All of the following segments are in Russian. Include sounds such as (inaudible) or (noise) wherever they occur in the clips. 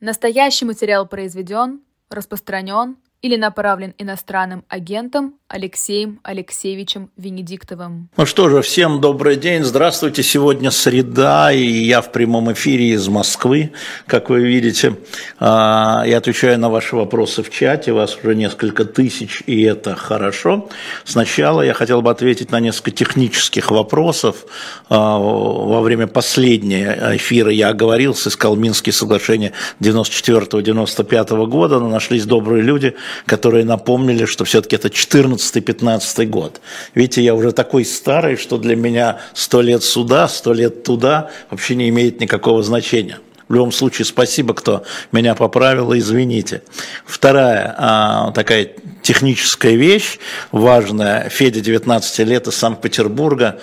Настоящий материал произведен, распространен или направлен иностранным агентом Алексеем Алексеевичем Венедиктовым. Ну что же, всем добрый день, здравствуйте. Сегодня среда, и я в прямом эфире из Москвы, как вы видите. А, я отвечаю на ваши вопросы в чате, вас уже несколько тысяч, и это хорошо. Сначала я хотел бы ответить на несколько технических вопросов. А, во время последнего эфира я оговорился, искал Минские соглашения 94-95 года, но нашлись добрые люди, которые напомнили, что все-таки это 14 14-15 год. Видите, я уже такой старый, что для меня сто лет сюда, сто лет туда вообще не имеет никакого значения. В любом случае, спасибо, кто меня поправил, извините. Вторая а, такая техническая вещь важная. Федя, 19 лет, из Санкт-Петербурга,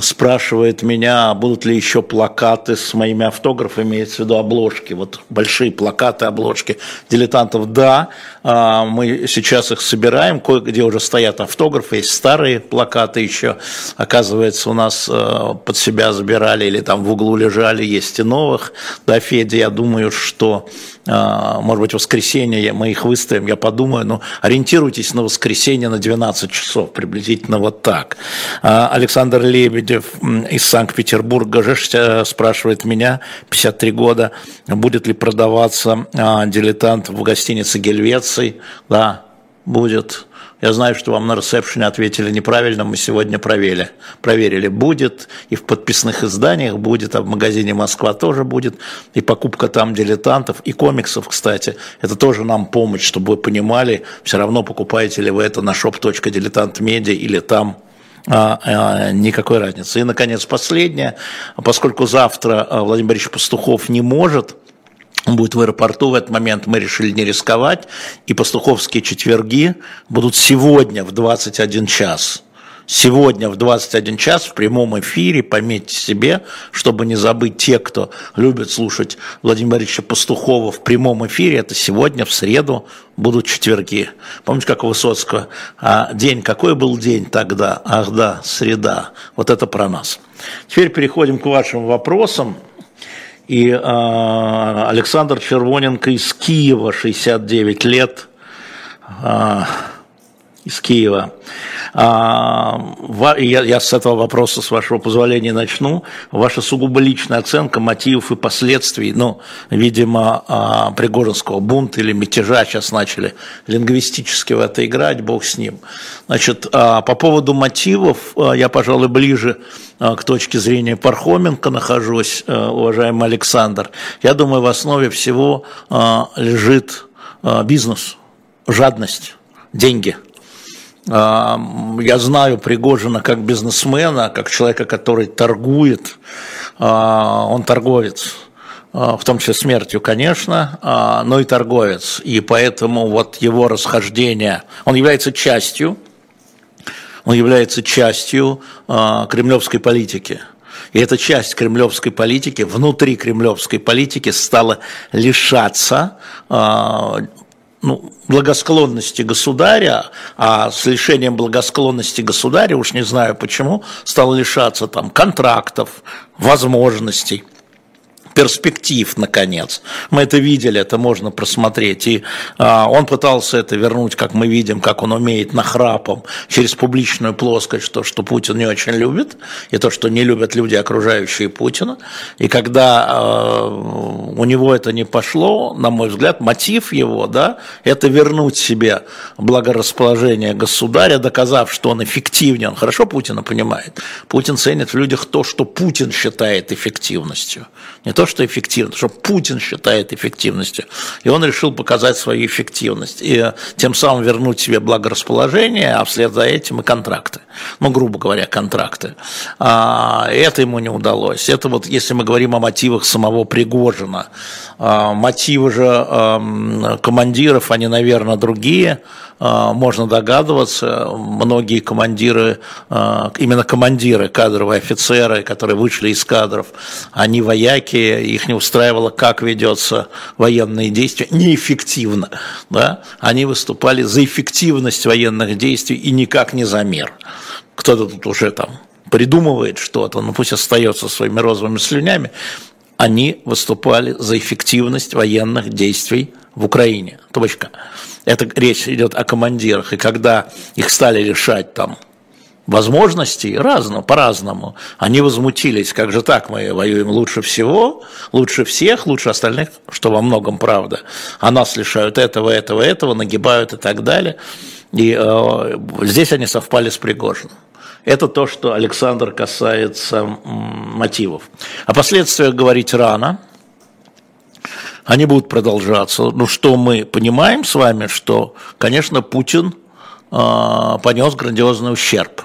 спрашивает меня, будут ли еще плакаты с моими автографами, имеется в виду обложки, вот большие плакаты, обложки дилетантов. Да, а, мы сейчас их собираем, кое-где уже стоят автографы, есть старые плакаты еще, оказывается, у нас э, под себя забирали или там в углу лежали, есть и новых. Да, Федя, я думаю, что а, может быть, в воскресенье мы их выставим, я подумаю, но ориентируйтесь на воскресенье на 12 часов, приблизительно вот так. А, Александр Лебедев из Санкт-Петербурга э, спрашивает меня, 53 года, будет ли продаваться а, дилетант в гостинице Гельвеции. Да, будет. Я знаю, что вам на ресепшене ответили неправильно, мы сегодня проверили. Проверили, будет, и в подписных изданиях будет, а в магазине Москва тоже будет, и покупка там дилетантов, и комиксов, кстати. Это тоже нам помощь, чтобы вы понимали, все равно покупаете ли вы это на shop.diletantmedia или там никакой разницы. И, наконец, последнее. Поскольку завтра а, Владимир Борисович Пастухов не может он будет в аэропорту в этот момент, мы решили не рисковать, и пастуховские четверги будут сегодня в 21 час. Сегодня в 21 час в прямом эфире, пометьте себе, чтобы не забыть те, кто любит слушать Владимира Борисовича Пастухова в прямом эфире, это сегодня, в среду, будут четверги. Помните, как у Высоцкого? А день, какой был день тогда? Ах да, среда. Вот это про нас. Теперь переходим к вашим вопросам. И э, Александр Червоненко из Киева, 69 лет, э, из Киева. А, я, с этого вопроса, с вашего позволения, начну. Ваша сугубо личная оценка мотивов и последствий, ну, видимо, а, Пригожинского бунта или мятежа сейчас начали лингвистически в это играть, бог с ним. Значит, а, по поводу мотивов я, пожалуй, ближе к точке зрения Пархоменко нахожусь, уважаемый Александр. Я думаю, в основе всего лежит бизнес, жадность, деньги – я знаю Пригожина как бизнесмена, как человека, который торгует. А, он торговец, а, в том числе смертью, конечно, а, но и торговец. И поэтому вот его расхождение, он является частью, он является частью кремлевской политики. И эта часть кремлевской политики, внутри кремлевской политики стала лишаться ну, благосклонности государя, а с лишением благосклонности государя, уж не знаю почему, стал лишаться там контрактов, возможностей перспектив, наконец. Мы это видели, это можно просмотреть. И а, он пытался это вернуть, как мы видим, как он умеет нахрапом, через публичную плоскость, то, что Путин не очень любит, и то, что не любят люди, окружающие Путина. И когда а, у него это не пошло, на мой взгляд, мотив его, да, это вернуть себе благорасположение государя, доказав, что он эффективнее. Он хорошо Путина понимает. Путин ценит в людях то, что Путин считает эффективностью. Не то, что эффективно, что Путин считает эффективностью. И он решил показать свою эффективность. И тем самым вернуть себе благорасположение, а вслед за этим и контракты. Ну, грубо говоря, контракты. А, это ему не удалось. Это вот, если мы говорим о мотивах самого Пригожина. А, мотивы же а, командиров, они, наверное, другие. А, можно догадываться, многие командиры, а, именно командиры, кадровые офицеры, которые вышли из кадров, они вояки, их не устраивало, как ведется военные действия, неэффективно. Да? Они выступали за эффективность военных действий и никак не за мир. Кто-то тут уже там придумывает что-то, ну пусть остается своими розовыми слюнями. они выступали за эффективность военных действий в Украине. Точка. Это речь идет о командирах. И когда их стали лишать там возможностей разно, по-разному, они возмутились, как же так, мы воюем лучше всего, лучше всех, лучше остальных, что во многом правда, а нас лишают этого, этого, этого, нагибают и так далее. И э, здесь они совпали с Пригожиным. Это то, что Александр касается мотивов. О последствиях говорить рано – они будут продолжаться. Ну что мы понимаем с вами, что, конечно, Путин э, понес грандиозный ущерб.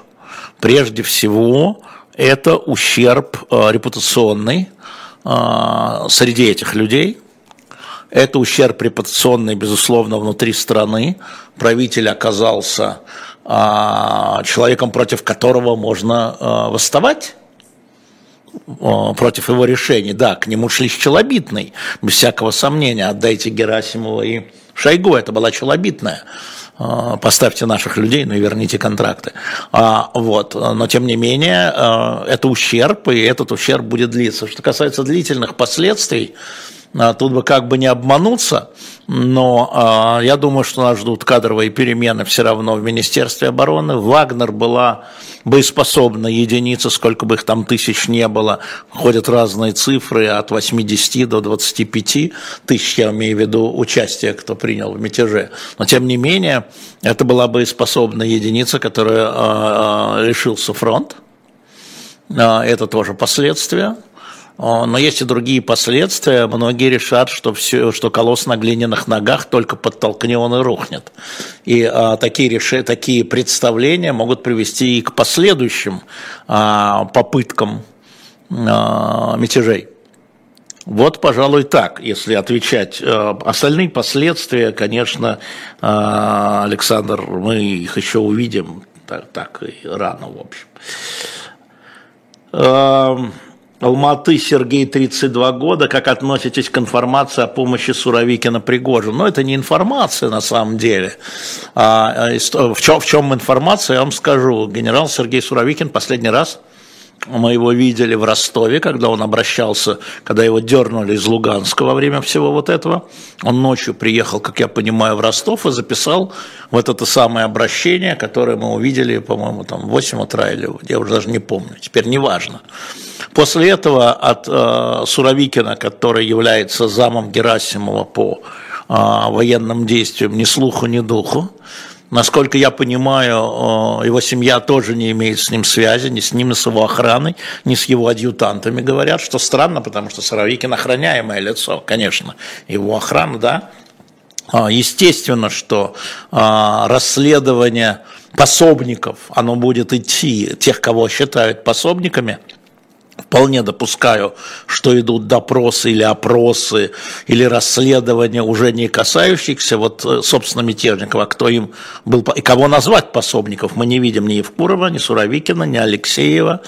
Прежде всего, это ущерб э, репутационный э, среди этих людей. Это ущерб репутационный, безусловно, внутри страны. Правитель оказался э, человеком, против которого можно восставать против его решений. Да, к нему шли с Челобитной, без всякого сомнения. Отдайте Герасимова и Шойгу, это была Челобитная. А, поставьте наших людей, ну и верните контракты. А, вот. Но тем не менее, а, это ущерб, и этот ущерб будет длиться. Что касается длительных последствий, тут бы как бы не обмануться, но я думаю, что нас ждут кадровые перемены все равно в Министерстве обороны. Вагнер была боеспособна единица, сколько бы их там тысяч не было. Ходят разные цифры от 80 до 25 тысяч, я имею в виду участие, кто принял в мятеже. Но тем не менее, это была боеспособная единица, которая решился фронт. Это тоже последствия. Но есть и другие последствия. Многие решат, что, все, что колосс на глиняных ногах только подтолкни, он и рухнет. И а, такие, реши, такие представления могут привести и к последующим а, попыткам а, мятежей. Вот, пожалуй, так, если отвечать. А, остальные последствия, конечно, а, Александр, мы их еще увидим так, так и рано, в общем. Алматы Сергей, 32 года. Как относитесь к информации о помощи Суровикина Пригожину? Ну, это не информация на самом деле. А, а в, чем, в чем информация, я вам скажу. Генерал Сергей Суровикин последний раз мы его видели в Ростове, когда он обращался, когда его дернули из Луганска во время всего вот этого. Он ночью приехал, как я понимаю, в Ростов и записал вот это самое обращение, которое мы увидели, по-моему, там в 8 утра или я уже даже не помню, теперь не важно. После этого от э, Суровикина, который является замом Герасимова по э, военным действиям, ни слуху, ни духу, Насколько я понимаю, его семья тоже не имеет с ним связи, ни с ним, ни с его охраной, ни с его адъютантами. Говорят, что странно, потому что Суровикин охраняемое лицо, конечно, его охрана, да. А, естественно, что а, расследование пособников, оно будет идти, тех, кого считают пособниками – Вполне допускаю, что идут допросы или опросы, или расследования, уже не касающихся вот, э, собственно, мятежников, а кто им был, и кого назвать пособников, мы не видим ни Евкурова, ни Суровикина, ни Алексеева,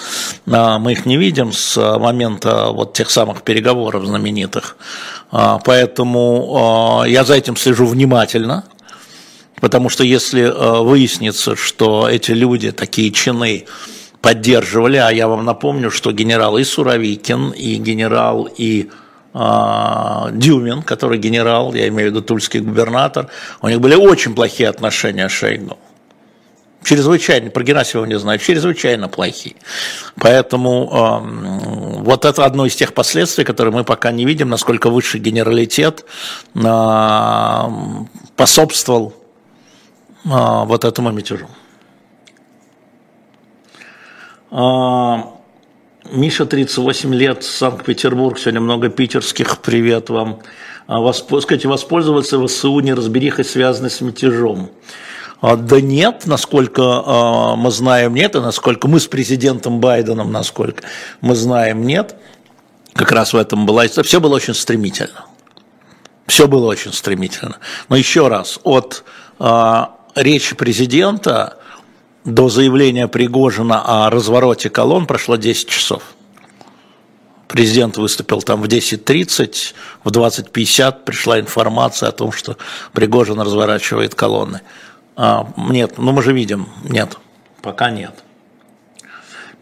а, мы их не видим с момента вот тех самых переговоров знаменитых, а, поэтому я за этим слежу внимательно, потому что если э, выяснится, что эти люди, такие чины, поддерживали, а я вам напомню, что генерал и Суровикин, и генерал и э, Дюмин, который генерал, я имею в виду тульский губернатор, у них были очень плохие отношения с Шойгу. Чрезвычайно, про Герасимова не знаю, чрезвычайно плохие. Поэтому э, вот это одно из тех последствий, которые мы пока не видим, насколько высший генералитет э, пособствовал э, вот этому мятежу. А, Миша, 38 лет, Санкт-Петербург, сегодня много питерских, привет вам. А, Восп... Скажите, воспользоваться ВСУ неразберихой, связанной с мятежом? А, да нет, насколько мы знаем, нет, и насколько мы с президентом Байденом, насколько мы знаем, нет. Как раз в этом была, все было очень стремительно. Все было очень стремительно. Но еще раз, от речи президента до заявления Пригожина о развороте колонн прошло 10 часов. Президент выступил там в 10.30, в 20.50 пришла информация о том, что Пригожин разворачивает колонны. А, нет, ну мы же видим, нет, пока нет.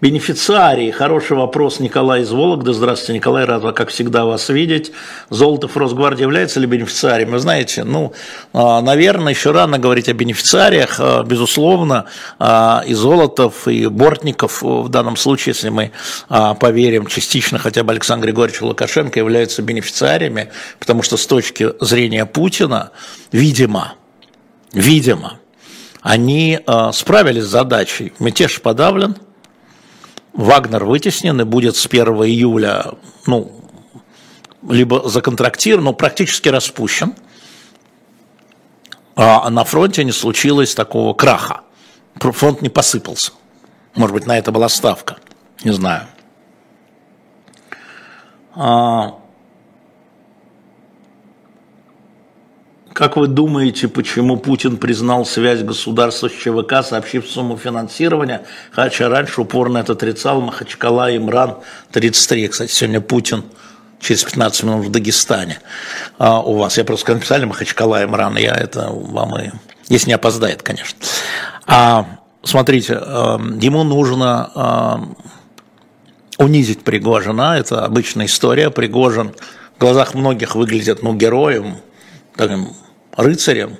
Бенефициарии. Хороший вопрос Николай из Вологды. Здравствуйте, Николай. Рад, как всегда, вас видеть. Золотов Росгвардия является ли бенефициарием? Вы знаете, ну, а, наверное, еще рано говорить о бенефициариях. А, безусловно, а, и Золотов, и Бортников в данном случае, если мы поверим частично хотя бы Александру Григорьевичу Лукашенко, являются бенефициариями, потому что с точки зрения Путина, видимо, видимо, они справились с задачей. Мятеж подавлен – Вагнер вытеснен и будет с 1 июля, ну, либо законтрактирован, но практически распущен. А на фронте не случилось такого краха. Фронт не посыпался. Может быть, на это была ставка. Не знаю. А, Как вы думаете, почему Путин признал связь государства с ЧВК, сообщив сумму финансирования, хотя раньше упорно это отрицал Махачкала, Имран, 33. Кстати, сегодня Путин через 15 минут в Дагестане а, у вас. Я просто написали Махачкала, Имран, я это вам и... Если не опоздает, конечно. А, смотрите, а, ему нужно а, унизить Пригожина, это обычная история. Пригожин в глазах многих выглядит, ну, героем, таким рыцарем,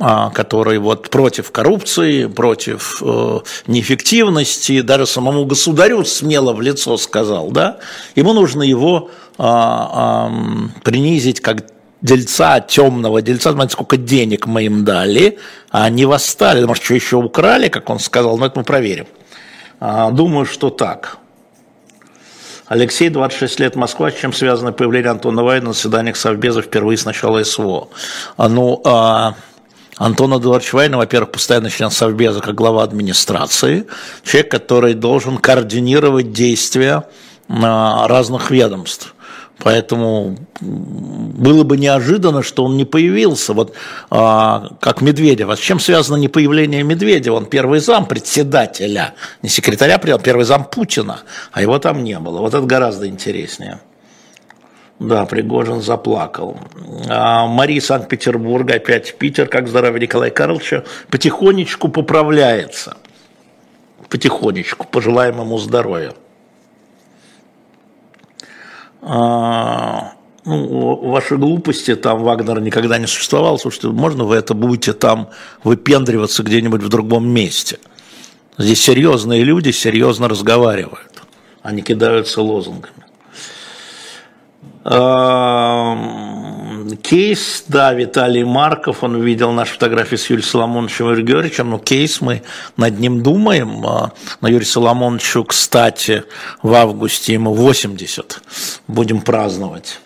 а, который вот против коррупции, против э, неэффективности, даже самому государю смело в лицо сказал, да, ему нужно его а, принизить как дельца, темного дельца, смотрите, сколько денег мы им дали, а они восстали, может, что еще украли, как он сказал, но это мы проверим. А, думаю, что так. Алексей, 26 лет, Москва. С чем связано появление Антона Вайна на заседаниях Совбеза впервые с начала СВО? А, ну, а... Антон Эдуардович Вайна, во-первых, постоянно член Совбеза как глава администрации, человек, который должен координировать действия а, разных ведомств. Поэтому было бы неожиданно, что он не появился, вот а, как Медведев. А с чем связано не появление Медведева? Он первый зам председателя, не секретаря, а первый зам Путина, а его там не было. Вот это гораздо интереснее. Да, Пригожин заплакал. А Мария Санкт-Петербурга, опять Питер, как здоровье Николая Карловича, потихонечку поправляется. Потихонечку, пожелаем ему здоровья. А, ну, ваши глупости, там Вагнер никогда не существовал, слушайте, можно вы это будете там выпендриваться где-нибудь в другом месте? Здесь серьезные люди серьезно разговаривают, они кидаются лозунгами. Кейс, да, Виталий Марков, он увидел наши фотографии с Юрием Соломоновичем и Георгиевичем, но кейс мы над ним думаем. А, на Юрию Соломоновичу, кстати, в августе ему 80, будем праздновать.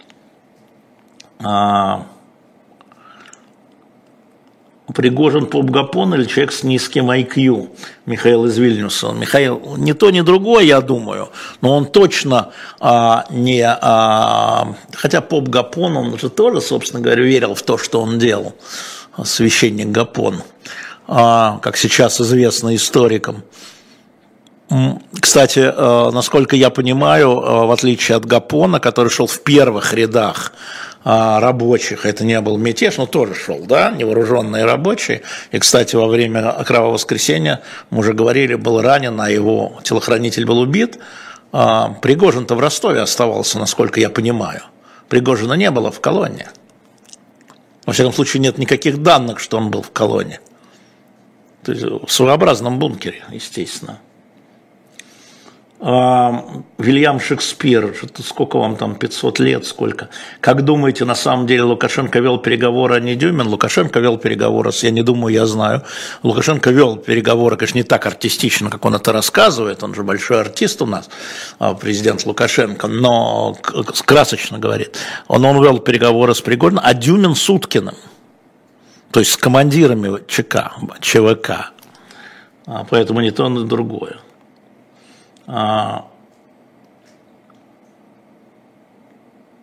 Пригожин поп-гапон или человек с низким IQ, Михаил из Вильнюса. Михаил, не то, ни другое, я думаю, но он точно а, не... А, хотя поп-гапон, он же тоже, собственно говоря, верил в то, что он делал, священник Гапон, а, как сейчас известно историкам. Кстати, а, насколько я понимаю, а, в отличие от Гапона, который шел в первых рядах рабочих, это не был мятеж, но тоже шел, да, невооруженные рабочие. И, кстати, во время Кровавого воскресенья, мы уже говорили, был ранен, а его телохранитель был убит. А, Пригожин-то в Ростове оставался, насколько я понимаю. Пригожина не было в колонии. Во всяком случае, нет никаких данных, что он был в колонии. То есть в своеобразном бункере, естественно. А, Вильям Шекспир, сколько вам там, 500 лет, сколько. Как думаете, на самом деле Лукашенко вел переговоры, а не Дюмин? Лукашенко вел переговоры, я не думаю, я знаю. Лукашенко вел переговоры, конечно, не так артистично, как он это рассказывает, он же большой артист у нас, а, президент Лукашенко, но красочно говорит. Он, он вел переговоры с Пригожиным, а Дюмин с Уткиным, то есть с командирами ЧК, ЧВК. А, поэтому не то, ни другое. А,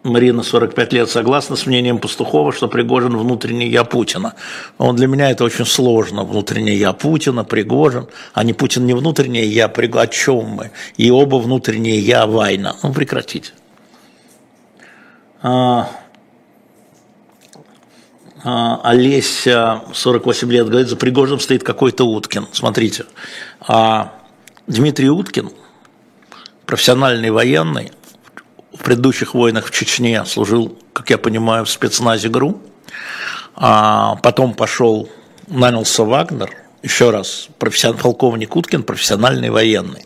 Марина, 45 лет, согласна с мнением Пастухова, что Пригожин внутренний я Путина. Но для меня это очень сложно, внутренний я Путина, Пригожин, а не Путин не внутренний я, Пригожин, о чем мы? И оба внутренние я Вайна. Ну, прекратите. А, а, Олеся, 48 лет, говорит, за Пригожиным стоит какой-то Уткин. Смотрите, а, Дмитрий Уткин, профессиональный военный, в предыдущих войнах в Чечне служил, как я понимаю, в спецназе ГРУ, а потом пошел, нанялся Вагнер, еще раз, профессиональный полковник Уткин, профессиональный военный.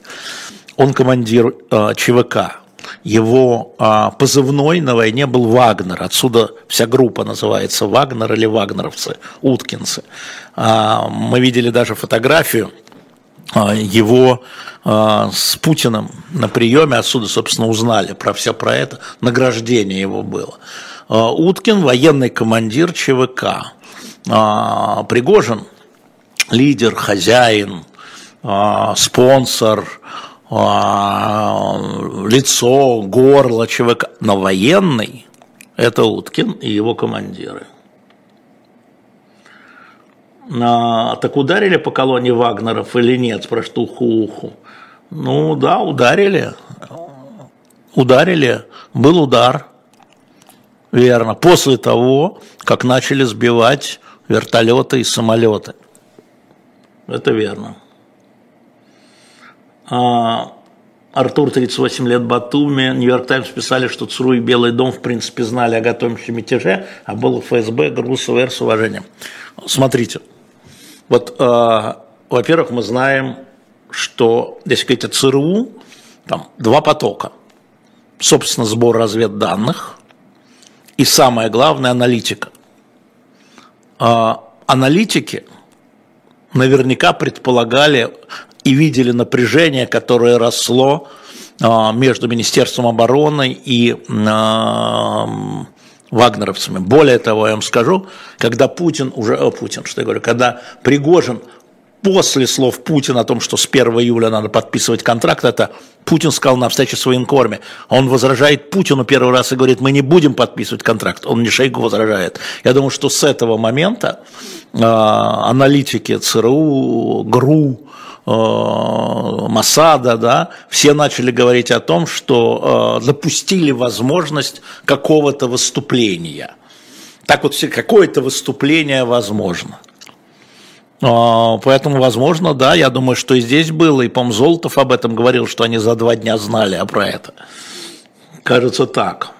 Он командир э, ЧВК, его а, позывной на войне был Вагнер. Отсюда вся группа называется Вагнер или Вагнеровцы, Уткинцы. А, мы видели даже фотографию его а, с Путиным на приеме, отсюда, собственно, узнали про все про это, награждение его было. А, Уткин, военный командир ЧВК. А, Пригожин, лидер, хозяин, а, спонсор, а, лицо, горло ЧВК. Но военный – это Уткин и его командиры. А, так ударили по колонне Вагнеров или нет, спрашивает уху-уху. Ну да, ударили. Ударили. Был удар. Верно. После того, как начали сбивать вертолеты и самолеты. Это верно. А, Артур, 38 лет, Батуми. Нью-Йорк Таймс писали, что ЦРУ и Белый дом, в принципе, знали о готовящемся мятеже, а было ФСБ, ГРУ, СВР с уважением. Смотрите, вот, э, во-первых, мы знаем, что, если говорить о ЦРУ, там два потока. Собственно, сбор разведданных и, самое главное, аналитика. Э, аналитики наверняка предполагали и видели напряжение, которое росло а, между Министерством обороны и а, вагнеровцами. Более того, я вам скажу, когда Путин уже, о, Путин, что я говорю, когда Пригожин после слов Путина о том, что с 1 июля надо подписывать контракт, это Путин сказал на встрече с военкорме. Он возражает Путину первый раз и говорит, мы не будем подписывать контракт. Он не Шейгу возражает. Я думаю, что с этого момента э, аналитики ЦРУ, ГРУ, Э, Масада, да, все начали говорить о том, что э, допустили возможность какого-то выступления. Так вот, какое-то выступление возможно. Э, поэтому, возможно, да, я думаю, что и здесь было, и, по Золотов об этом говорил, что они за два дня знали а про это. Кажется, так.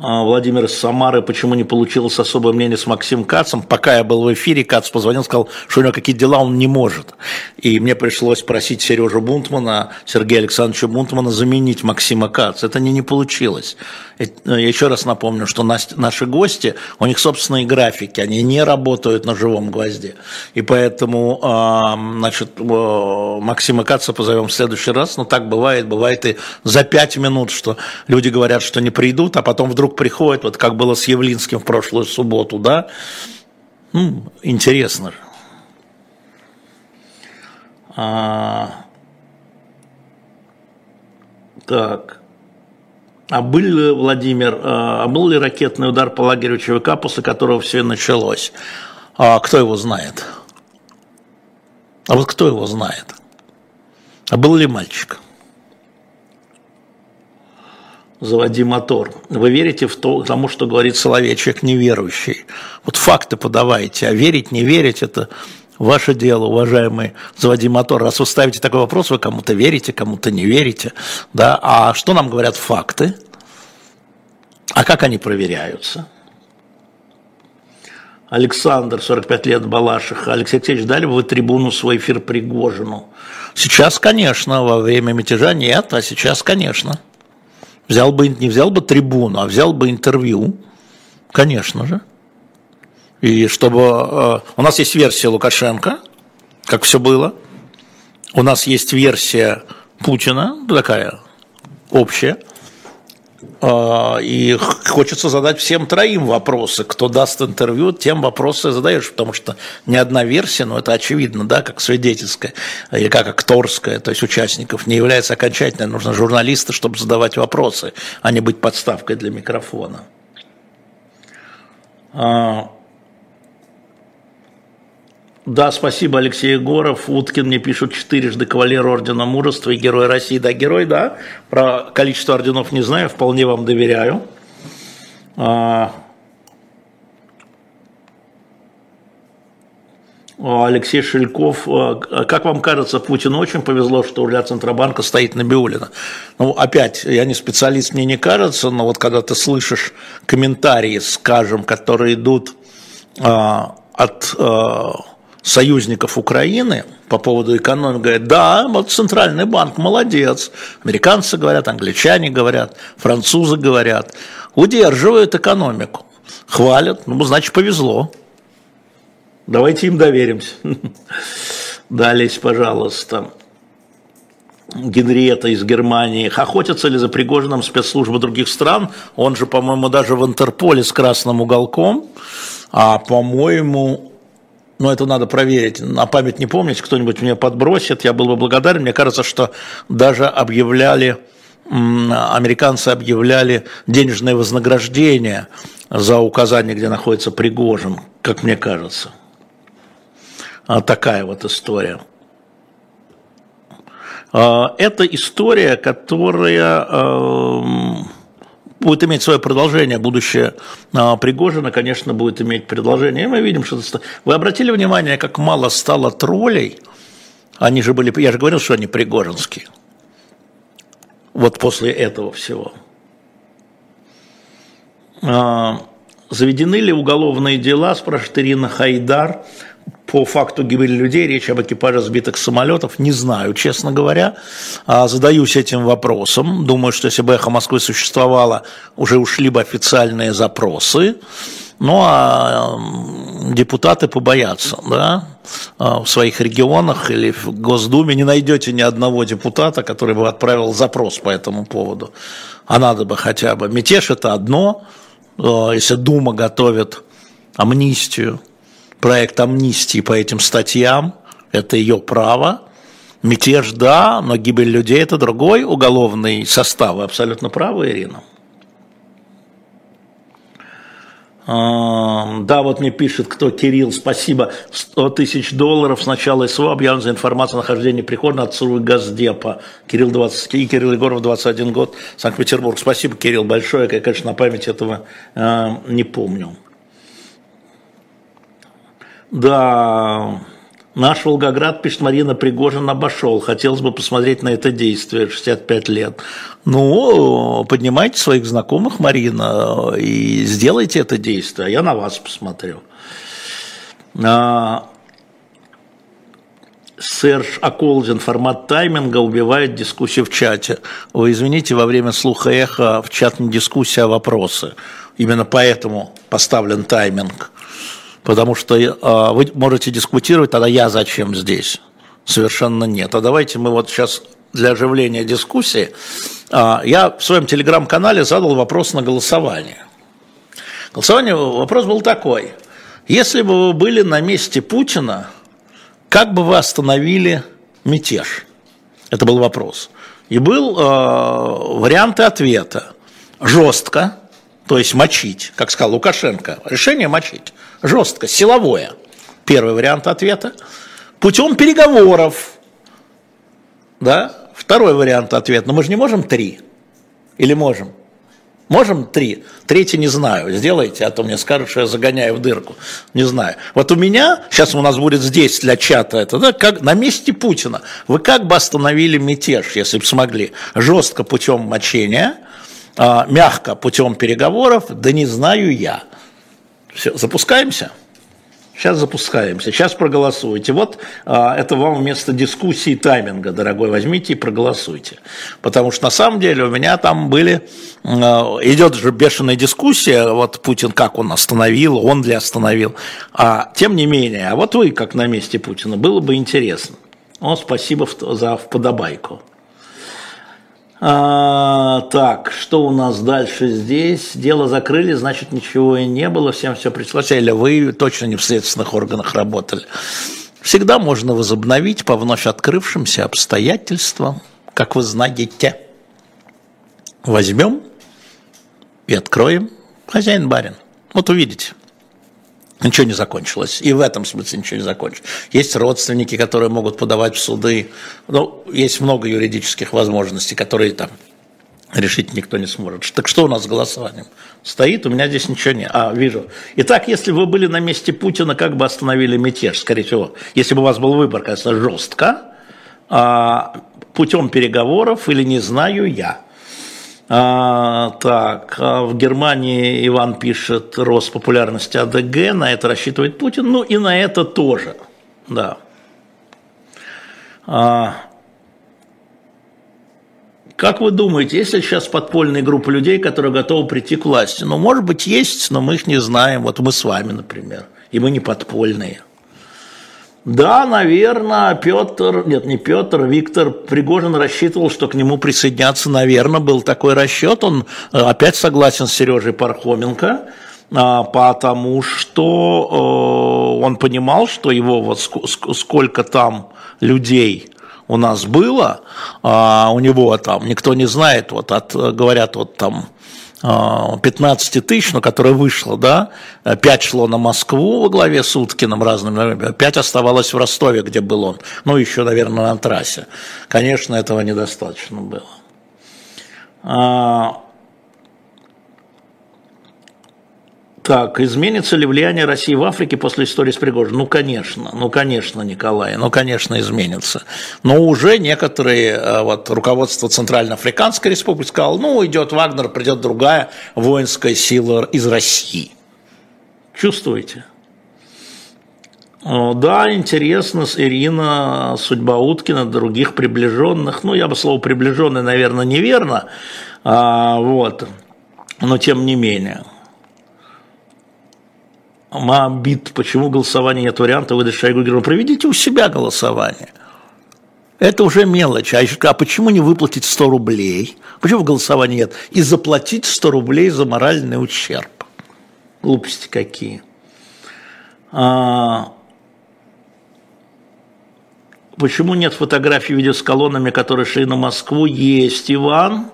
А, Владимир из Самары, почему не получилось особое мнение с Максимом Кацем. Пока я был в эфире, Кац позвонил, сказал, что у него какие дела, он не может. И мне пришлось просить Сережу Бунтмана, Сергея Александровича Бунтмана заменить Максима Кац. Это не, не получилось. Э, я еще раз напомню, что наши гости, у них собственные графики, они не работают на живом гвозде. И поэтому а, значит, Максима Каца позовем в следующий раз. Но так бывает, бывает и за пять минут, что люди говорят, что не придут, а потом вдруг приходят, вот как было с Явлинским в прошлую субботу, да. Ну, интересно же. А, так. А был ли, Владимир, а был ли ракетный удар по лагерю ЧВК, после которого все началось? А кто его знает? А вот кто его знает? А был ли мальчик? Заводи мотор. Вы верите в то, тому, что говорит Соловей, неверующий. Вот факты подавайте, а верить, не верить – это ваше дело, уважаемый заводи мотор. Раз вы ставите такой вопрос, вы кому-то верите, кому-то не верите. Да? А что нам говорят факты? А как они проверяются? Александр, 45 лет, Балашиха. Алексей Алексеевич, дали бы вы трибуну свой эфир Пригожину? Сейчас, конечно, во время мятежа нет, а сейчас, конечно. Взял бы, не взял бы трибуну, а взял бы интервью, конечно же. И чтобы... Э, у нас есть версия Лукашенко, как все было. У нас есть версия Путина, такая общая. Э, и хочется задать всем троим вопросы. Кто даст интервью, тем вопросы задаешь, потому что не одна версия, но это очевидно, да, как свидетельская или как акторская, то есть участников не является окончательной. Нужно журналисты, чтобы задавать вопросы, а не быть подставкой для микрофона. А, да, спасибо, Алексей Егоров. Уткин мне пишут четырежды кавалер ордена мужества и герой России. Да, герой, да. Про количество орденов не знаю, вполне вам доверяю. А... Алексей Шельков. Как вам кажется, Путину очень повезло, что руля Центробанка стоит на Биулина? Ну, опять, я не специалист, мне не кажется, но вот когда ты слышишь комментарии, скажем, которые идут а, от а, союзников Украины по поводу экономики, говорят, да, вот Центральный банк молодец, американцы говорят, англичане говорят, французы говорят, удерживают экономику, хвалят, ну, значит, повезло. Давайте им доверимся. (laughs) Далее, пожалуйста. Генриетта из Германии. Охотятся ли за Пригожиным спецслужбы других стран? Он же, по-моему, даже в Интерполе с красным уголком. А, по-моему, ну, это надо проверить. На память не помнить, кто-нибудь мне подбросит, я был бы благодарен. Мне кажется, что даже объявляли, американцы объявляли денежное вознаграждение за указание, где находится Пригожин, как мне кажется. А, такая вот история. А, это история, которая эм, будет иметь свое продолжение. Будущее а, Пригожина, конечно, будет иметь продолжение. И мы видим, что... Вы обратили внимание, как мало стало троллей? Они же были... Я же говорил, что они пригожинские. Вот после этого всего. Заведены ли уголовные дела, спрашивает Ирина Хайдар, по факту гибели людей, речь об экипаже сбитых самолетов, не знаю, честно говоря. А, задаюсь этим вопросом. Думаю, что если бы «Эхо Москвы» существовало, уже ушли бы официальные запросы. Ну, а депутаты побоятся, да, а, в своих регионах или в Госдуме не найдете ни одного депутата, который бы отправил запрос по этому поводу. А надо бы хотя бы. Мятеж – это одно, а, если Дума готовит амнистию, проект амнистии по этим статьям, это ее право. Мятеж, да, но гибель людей – это другой уголовный состав. Вы абсолютно правы, Ирина. Да, вот мне пишет кто, Кирилл, спасибо, 100 тысяч долларов с начала СВО объявлен за информацию о нахождении прихода от ЦРУ Газдепа. Кирилл, 20, и Кирилл Егоров, 21 год, Санкт-Петербург. Спасибо, Кирилл, большое, я, конечно, на память этого э, не помню. Да, наш Волгоград, пишет Марина Пригожин, обошел. Хотелось бы посмотреть на это действие, 65 лет. Ну, поднимайте своих знакомых, Марина, и сделайте это действие. А я на вас посмотрю. А, Серж Аколдин, формат тайминга убивает дискуссию в чате. Вы извините, во время слуха эха в чат не дискуссия, а вопросы. Именно поэтому поставлен тайминг потому что э, вы можете дискутировать, тогда я зачем здесь? Совершенно нет. А давайте мы вот сейчас для оживления дискуссии, э, я в своем телеграм-канале задал вопрос на голосование. Голосование, вопрос был такой. Если бы вы были на месте Путина, как бы вы остановили мятеж? Это был вопрос. И был э, варианты ответа. Жестко, то есть мочить, как сказал Лукашенко. Решение мочить жестко, силовое. Первый вариант ответа. Путем переговоров. Да? Второй вариант ответа. Но мы же не можем три. Или можем? Можем три? Третий не знаю. Сделайте, а то мне скажут, что я загоняю в дырку. Не знаю. Вот у меня, сейчас у нас будет здесь для чата это, да, как на месте Путина. Вы как бы остановили мятеж, если бы смогли? Жестко путем мочения, а, мягко путем переговоров, да не знаю я. Все, запускаемся? Сейчас запускаемся, сейчас проголосуйте. Вот а, это вам вместо дискуссии тайминга, дорогой, возьмите и проголосуйте. Потому что на самом деле у меня там были, а, идет же бешеная дискуссия, вот Путин как он остановил, он ли остановил. А тем не менее, а вот вы как на месте Путина, было бы интересно. О, спасибо за вподобайку. А, так, что у нас дальше здесь? Дело закрыли, значит, ничего и не было, всем все пришлось. Или вы точно не в следственных органах работали. Всегда можно возобновить по вновь открывшимся обстоятельствам, как вы знаете. Возьмем и откроем. Хозяин барин. Вот увидите ничего не закончилось. И в этом смысле ничего не закончилось. Есть родственники, которые могут подавать в суды. Ну, есть много юридических возможностей, которые там решить никто не сможет. Так что у нас с голосованием? Стоит, у меня здесь ничего нет. А, вижу. Итак, если вы были на месте Путина, как бы остановили мятеж, скорее всего? Если бы у вас был выбор, конечно, жестко, а, путем переговоров или не знаю я. А, так, а в Германии Иван пишет рост популярности АДГ, на это рассчитывает Путин, ну и на это тоже, да. А, как вы думаете, есть ли сейчас подпольная группа людей, которые готовы прийти к власти? Ну, может быть, есть, но мы их не знаем. Вот мы с вами, например, и мы не подпольные. Да, наверное, Петр, нет, не Петр, Виктор Пригожин рассчитывал, что к нему присоединятся, наверное, был такой расчет. Он э, опять согласен с Сережей Пархоменко, а, потому что э, он понимал, что его вот сколько там людей у нас было, а у него там, никто не знает, вот от, говорят, вот там 15 а, тысяч, но которое вышло, да, 5 шло на Москву во главе с Уткиным разными, 5 оставалось в Ростове, где был он, ну, еще, наверное, на трассе. Конечно, этого недостаточно было. А, Так, изменится ли влияние России в Африке после истории с Пригожиным? Ну, конечно, ну, конечно, Николай, ну, конечно, изменится. Но уже некоторые, э, вот, руководство Центральноафриканской республики сказало, ну, идет Вагнер, придет другая воинская сила из России. Чувствуете? Да, интересно, Ирина, судьба Уткина, других приближенных. Ну, я бы слово приближенный, наверное, неверно. А, вот. Но тем не менее. Мамбит, почему голосование нет варианта выдать Шойгу Герману? Проведите у себя голосование. Это уже мелочь. А, еще, а почему не выплатить 100 рублей? Почему голосования нет? И заплатить 100 рублей за моральный ущерб. Глупости какие. А, почему нет фотографий видео с колоннами, которые шли на Москву? Есть, Иван.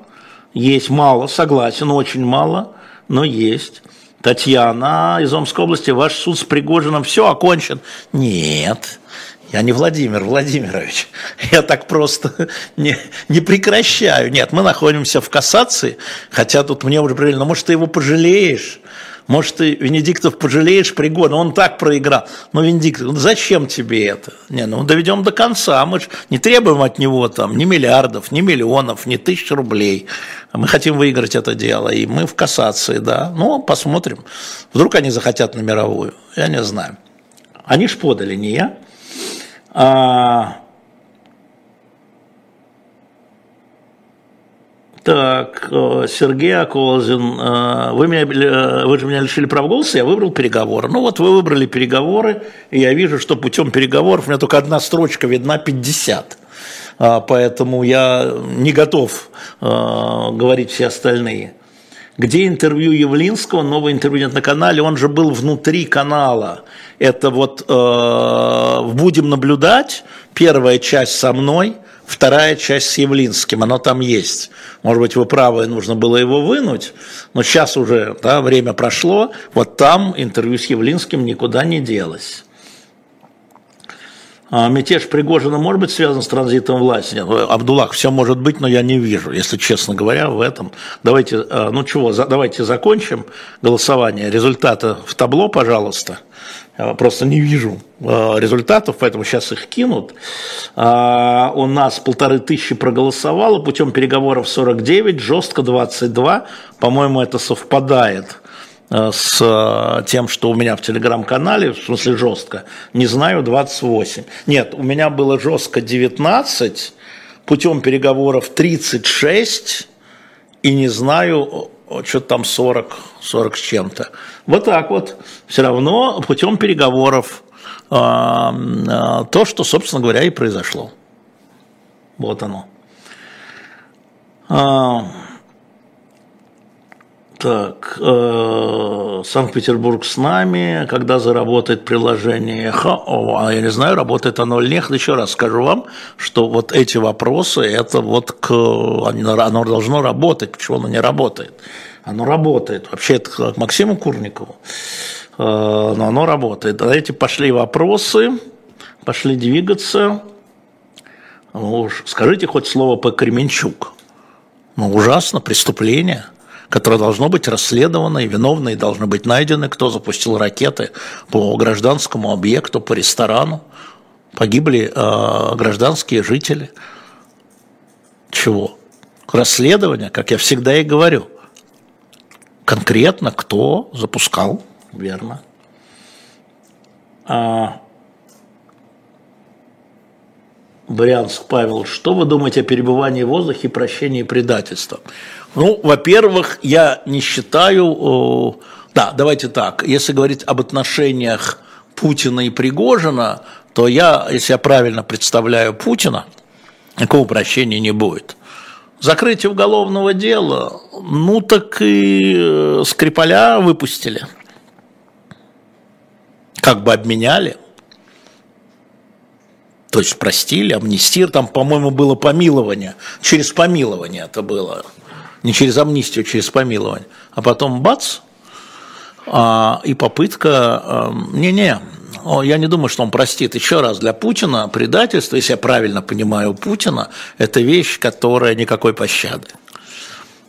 Есть мало, согласен, очень мало, но есть. Татьяна из Омской области, ваш суд с Пригожиным все окончен. Нет, я не Владимир Владимирович. (laughs) Я так просто (laughs) не, не прекращаю. Нет, мы находимся в кассации, хотя тут мне уже говорили, ну, может, ты его пожалеешь? Может, ты Венедиктов пожалеешь Пригона, он так проиграл. Но Венедиктов, ну зачем тебе это? Не, ну доведем до конца, мы же не требуем от него там ни миллиардов, ни миллионов, ни тысяч рублей. Мы хотим выиграть это дело, и мы в кассации, да. Ну, посмотрим. Вдруг они захотят на мировую, я не знаю. Они ж подали, не я. А, Так, э, Сергей Аколзин, э, вы, меня, э, вы же меня лишили права голоса, я выбрал переговоры. Ну вот вы выбрали переговоры, и я вижу, что путем переговоров у меня только одна строчка видна 50. А, поэтому я не готов говорить все остальные. Где интервью Явлинского? Новое интервью нет на канале. Он же был внутри канала. Это вот э, «Будем наблюдать», первая часть со мной – вторая часть с Явлинским, оно там есть. Может быть, вы правы, нужно было его вынуть, но сейчас уже да, время прошло, вот там интервью с Явлинским никуда не делось. А мятеж Пригожина может быть связан с транзитом власти? Нет, Абдуллах, все может быть, но я не вижу, если честно говоря, в этом. Давайте, а, ну чего, давайте закончим голосование. Результаты в табло, пожалуйста. Просто не вижу а, результатов, поэтому сейчас их кинут. А, у нас полторы тысячи проголосовало, путем переговоров 49, жестко 22. По-моему, это совпадает Э, с тем, что у меня в телеграм-канале, в смысле жестко, не знаю, 28. Нет, у меня было жестко 19, путем переговоров 36, и не знаю, что там 40, 40 с чем-то. Вот так вот. Все равно путем переговоров э, то, что, собственно говоря, и произошло. Вот оно. Так, э, Санкт-Петербург с нами, когда заработает приложение Эхо, о, а я не знаю, работает оно или нет, еще раз скажу вам, что вот эти вопросы, это вот к, оно должно работать, почему оно не работает? Оно работает, вообще это к Максиму Курникову, э, но оно работает. Давайте пошли вопросы, пошли двигаться. Ну, скажите хоть слово по Кременчук. Ну, ужасно, преступление, которое должно быть расследовано, и виновные должны быть найдены, кто запустил ракеты по гражданскому объекту, по ресторану. Погибли э, гражданские жители. Чего? Расследование, как я всегда и говорю. Конкретно кто запускал, верно. А, Брянск, Павел, что вы думаете о перебывании в воздухе, прощении предательства? Ну, во-первых, я не считаю, да, давайте так, если говорить об отношениях Путина и Пригожина, то я, если я правильно представляю Путина, никакого прощения не будет. Закрытие уголовного дела, ну так и э, Скрипаля выпустили, как бы обменяли – то есть простили, амнистир, там, по-моему, было помилование, через помилование это было, не через амнистию, через помилование, а потом бац, а, и попытка, не-не, я не думаю, что он простит. Еще раз, для Путина предательство, если я правильно понимаю Путина, это вещь, которая никакой пощады.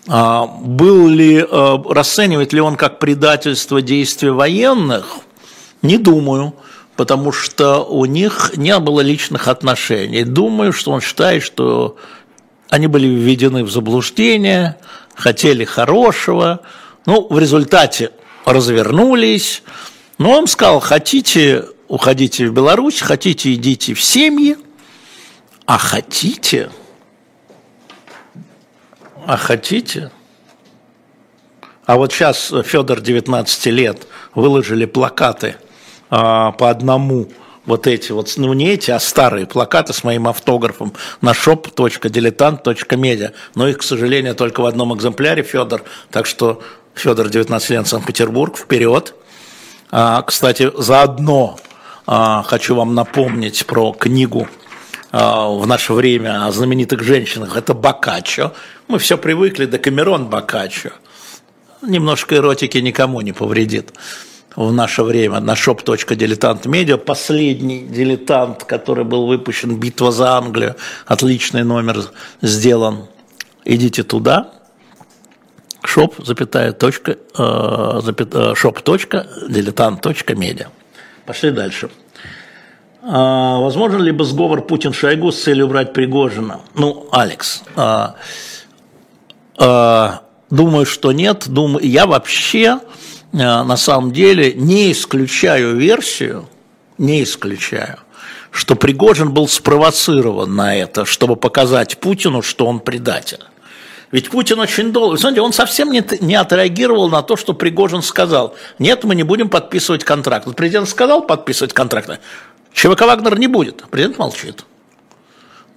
А, был ли, а, расценивает ли он как предательство действия военных? Не думаю потому что у них не было личных отношений. Думаю, что он считает, что они были введены в заблуждение, хотели хорошего, ну, в результате развернулись, но он сказал, хотите, уходите в Беларусь, хотите, идите в семьи, а хотите, а хотите, а вот сейчас Федор 19 лет выложили плакаты – по одному вот эти вот, ну не эти, а старые плакаты с моим автографом на shop.diletant.media. Но их, к сожалению, только в одном экземпляре, Федор. Так что Федор, 19 лет, Санкт-Петербург, вперед. А, кстати, заодно а, хочу вам напомнить про книгу а, в наше время о знаменитых женщинах. Это Бокаччо. Мы все привыкли, до Камерон Бокаччо. Немножко эротики никому не повредит в наше время на shop.diletant.media. Последний дилетант, который был выпущен «Битва за Англию», отличный номер сделан. Идите туда, shop, запятая, точка, э, запятая, shop, точка, diletant.media. Пошли дальше. А, возможен ли бы сговор Путин-Шойгу с целью убрать Пригожина? Ну, Алекс, а, а, думаю, что нет. Думаю, я вообще Э, на самом деле не исключаю версию, не исключаю, что Пригожин был спровоцирован на это, чтобы показать Путину, что он предатель. Ведь Путин очень долго, смотрите, он совсем не, не отреагировал на то, что Пригожин сказал. Нет, мы не будем подписывать контракт. Вот президент сказал подписывать контракт. ЧВК Вагнер не будет. Президент молчит.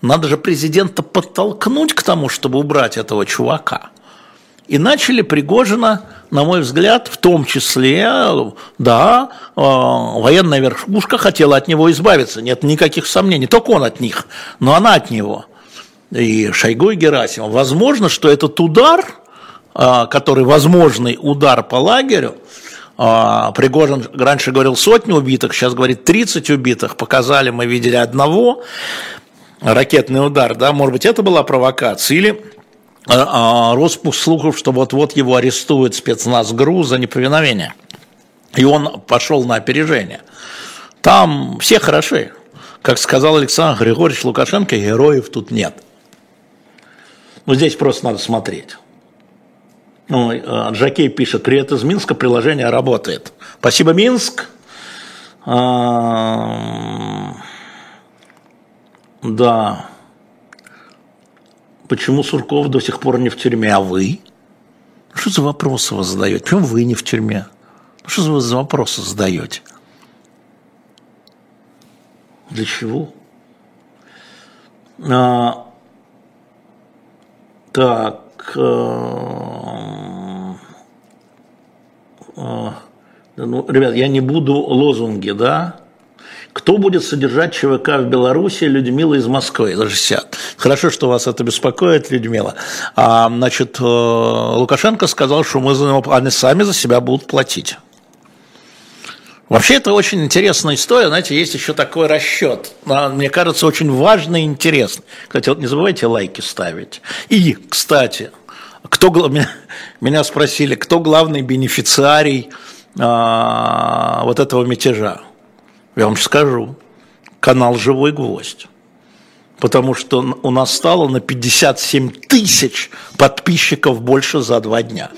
Надо же президента подтолкнуть к тому, чтобы убрать этого чувака. И начали Пригожина, на мой взгляд, в том числе, да, э, военная верхушка хотела от него избавиться, нет никаких сомнений, только он от них, но она от него. И Шойгу и Герасимов. Возможно, что этот удар, э, который возможный удар по лагерю, э, Пригожин раньше говорил сотни убитых, сейчас говорит 30 убитых, показали, мы видели одного, ракетный удар, да, может быть, это была провокация, или а, а, распуск слухов, что вот-вот его арестуют спецназ ГРУ за неповиновение. И он пошел на опережение. Там все хороши. Как сказал Александр Григорьевич Лукашенко, героев тут нет. Ну, здесь просто надо смотреть. Ну, а, Джакей пишет, привет из Минска, приложение работает. Спасибо, Минск. Да. Почему Сурков до сих пор не в тюрьме, а вы? Что за вопросы вы задаете? Почему вы не в тюрьме? Что вы за вопросы задаете? Для чего? А, так. А, а, ну, ребят, я не буду лозунги, да? Кто будет содержать ЧВК в Беларуси? Людмила из Москвы, даже 60. Хорошо, что вас это беспокоит, Людмила. А, значит, э, Лукашенко сказал, что мы за него, они сами за себя будут платить. Вообще это очень интересная история, знаете, есть еще такой расчет, мне кажется, очень важный и интересный. Кстати, не забывайте лайки ставить. И, кстати, кто, (laughs) меня спросили, кто главный бенефициарий а, вот этого мятежа? Я вам скажу, канал «Живой гвоздь». Потому что у нас стало на 57 тысяч подписчиков больше за два дня.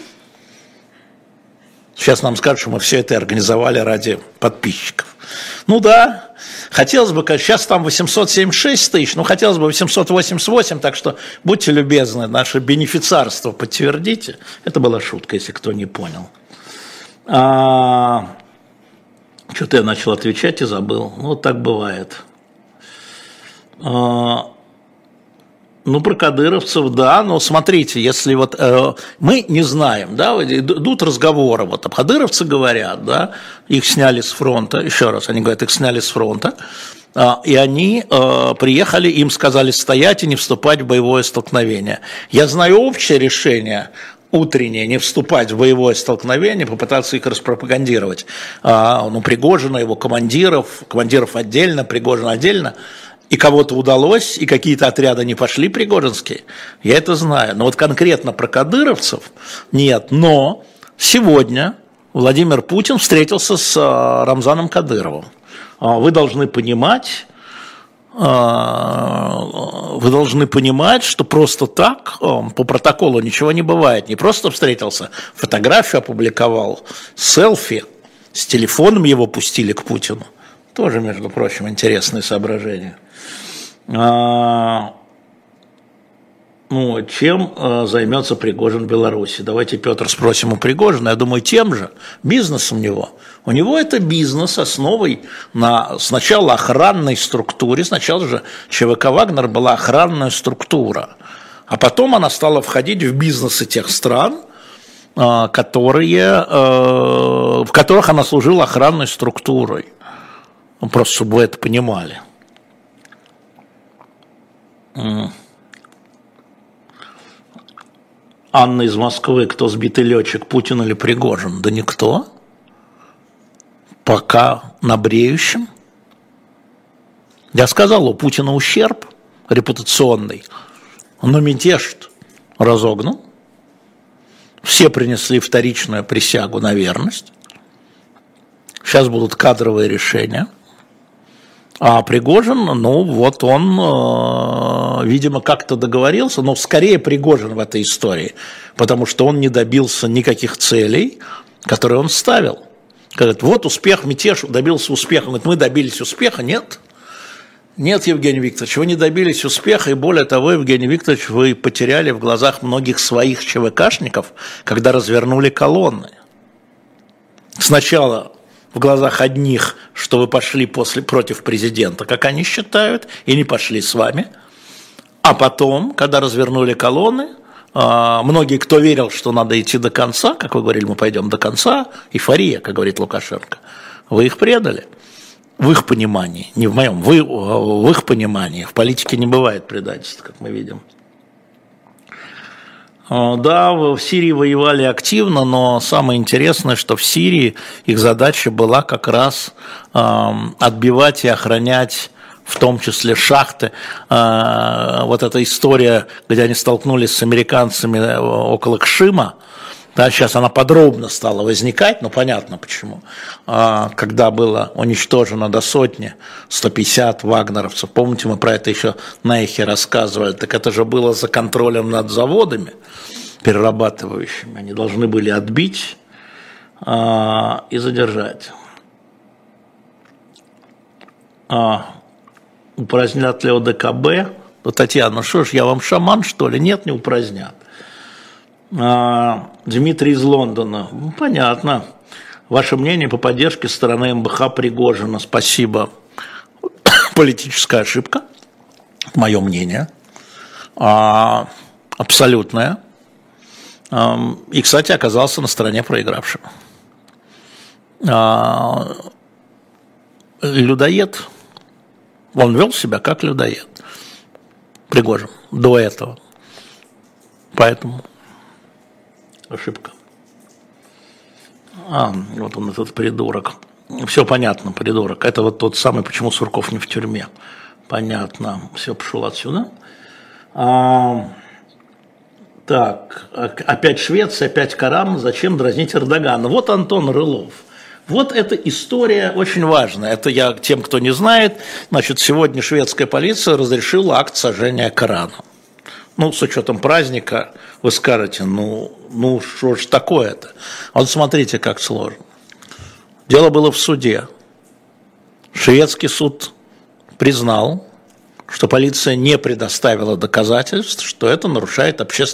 Сейчас нам скажут, что мы все это организовали ради подписчиков. Ну да, хотелось бы, сейчас там 876 тысяч, но хотелось бы 888, так что будьте любезны, наше бенефициарство подтвердите. Это была шутка, если кто не понял. А, что-то я начал отвечать и забыл. Ну, вот так бывает. А, ну, про кадыровцев, да, но смотрите, если вот э, мы не знаем, да, идут разговоры, вот а кадыровцы говорят, да, их сняли с фронта, еще раз, они говорят, их сняли с фронта, э, и они э, приехали, им сказали стоять и не вступать в боевое столкновение. Я знаю общее решение, утреннее, не вступать в боевое столкновение, попытаться их распропагандировать. А, ну, Пригожина, его командиров, командиров отдельно, Пригожина отдельно – и кого-то удалось, и какие-то отряды не пошли пригожинские, я это знаю. Но вот конкретно про кадыровцев нет. Но сегодня Владимир Путин встретился с а, Рамзаном Кадыровым. А, вы должны понимать, вы должны понимать, что просто так по протоколу ничего не бывает. Не просто встретился, фотографию опубликовал, селфи, с телефоном его пустили к Путину. Тоже, между прочим, интересные соображения. А, ну, чем а, займется Пригожин в Беларуси? Давайте, Петр, спросим у Пригожина. Я думаю, тем же. Бизнесом у него. У него это бизнес основой на сначала охранной структуре. Сначала же ЧВК «Вагнер» была охранная структура. А потом она стала входить в бизнесы тех стран, а, которые, в которых она служила охранной структурой. Ну, просто чтобы вы это понимали. Анна из Москвы, кто сбитый летчик, Путин или Пригожин? Да никто. Пока на бреющем. Я сказал, у Путина ущерб репутационный, но мятеж разогнул. Все принесли вторичную присягу на верность. Сейчас будут кадровые решения – а Пригожин, ну вот он, видимо, как-то договорился, но скорее Пригожин в этой истории, потому что он не добился никаких целей, которые он ставил. Говорит, вот успех, мятеж, добился успеха. Он говорит, мы добились успеха. Нет, нет, Евгений Викторович, вы не добились успеха, и более того, Евгений Викторович, вы потеряли в глазах многих своих ЧВКшников, когда развернули колонны. Сначала в глазах одних, что вы пошли после, против президента, как они считают, и не пошли с вами. А потом, когда развернули колонны, а, многие, кто верил, что надо идти до конца, как вы говорили, мы пойдем до конца, эйфория, как говорит Лукашенко, вы их предали. В их понимании, не в моем, вы, в их понимании. В политике не бывает предательства, как мы видим. А, да, в Сирии воевали активно, но самое интересное, что в Сирии их задача была как раз отбивать и охранять в том числе шахты. А, вот эта история, где они столкнулись с американцами э, около Кшима, да, сейчас она подробно стала возникать, но понятно почему. А, когда было уничтожено до сотни, 150 вагнеровцев, помните, мы про это еще на эхе рассказывали, так это же было за контролем над заводами перерабатывающими. Они должны были отбить а, и задержать. А, упразднят ли ОДКБ? Ну, Татьяна, ну что ж, я вам шаман, что ли? Нет, не упразднят. А, Дмитрий из Лондона. Ну, понятно. Ваше мнение по поддержке стороны МБХ Пригожина. Спасибо. (coughs) Политическая ошибка, мое мнение. А, абсолютная. А, и, кстати, оказался на стороне проигравшего. А, людоед, он вел себя как людоед. Пригожин до этого. Поэтому ошибка. А, вот он этот придурок. Все понятно, придурок. Это вот тот самый, почему Сурков не в тюрьме. Понятно. Все, пошел отсюда. А, так, опять Швеция, опять Карам. Зачем дразнить Эрдогана? Вот Антон Рылов. Вот эта история очень важная. Это я тем, кто не знает. Значит, сегодня шведская полиция разрешила акт сожжения Корана. Ну, с учетом праздника, вы скажете, ну, ну что ж такое-то? Вот смотрите, как сложно. Дело было в суде. Шведский суд признал, что полиция не предоставила доказательств, что это нарушает общественный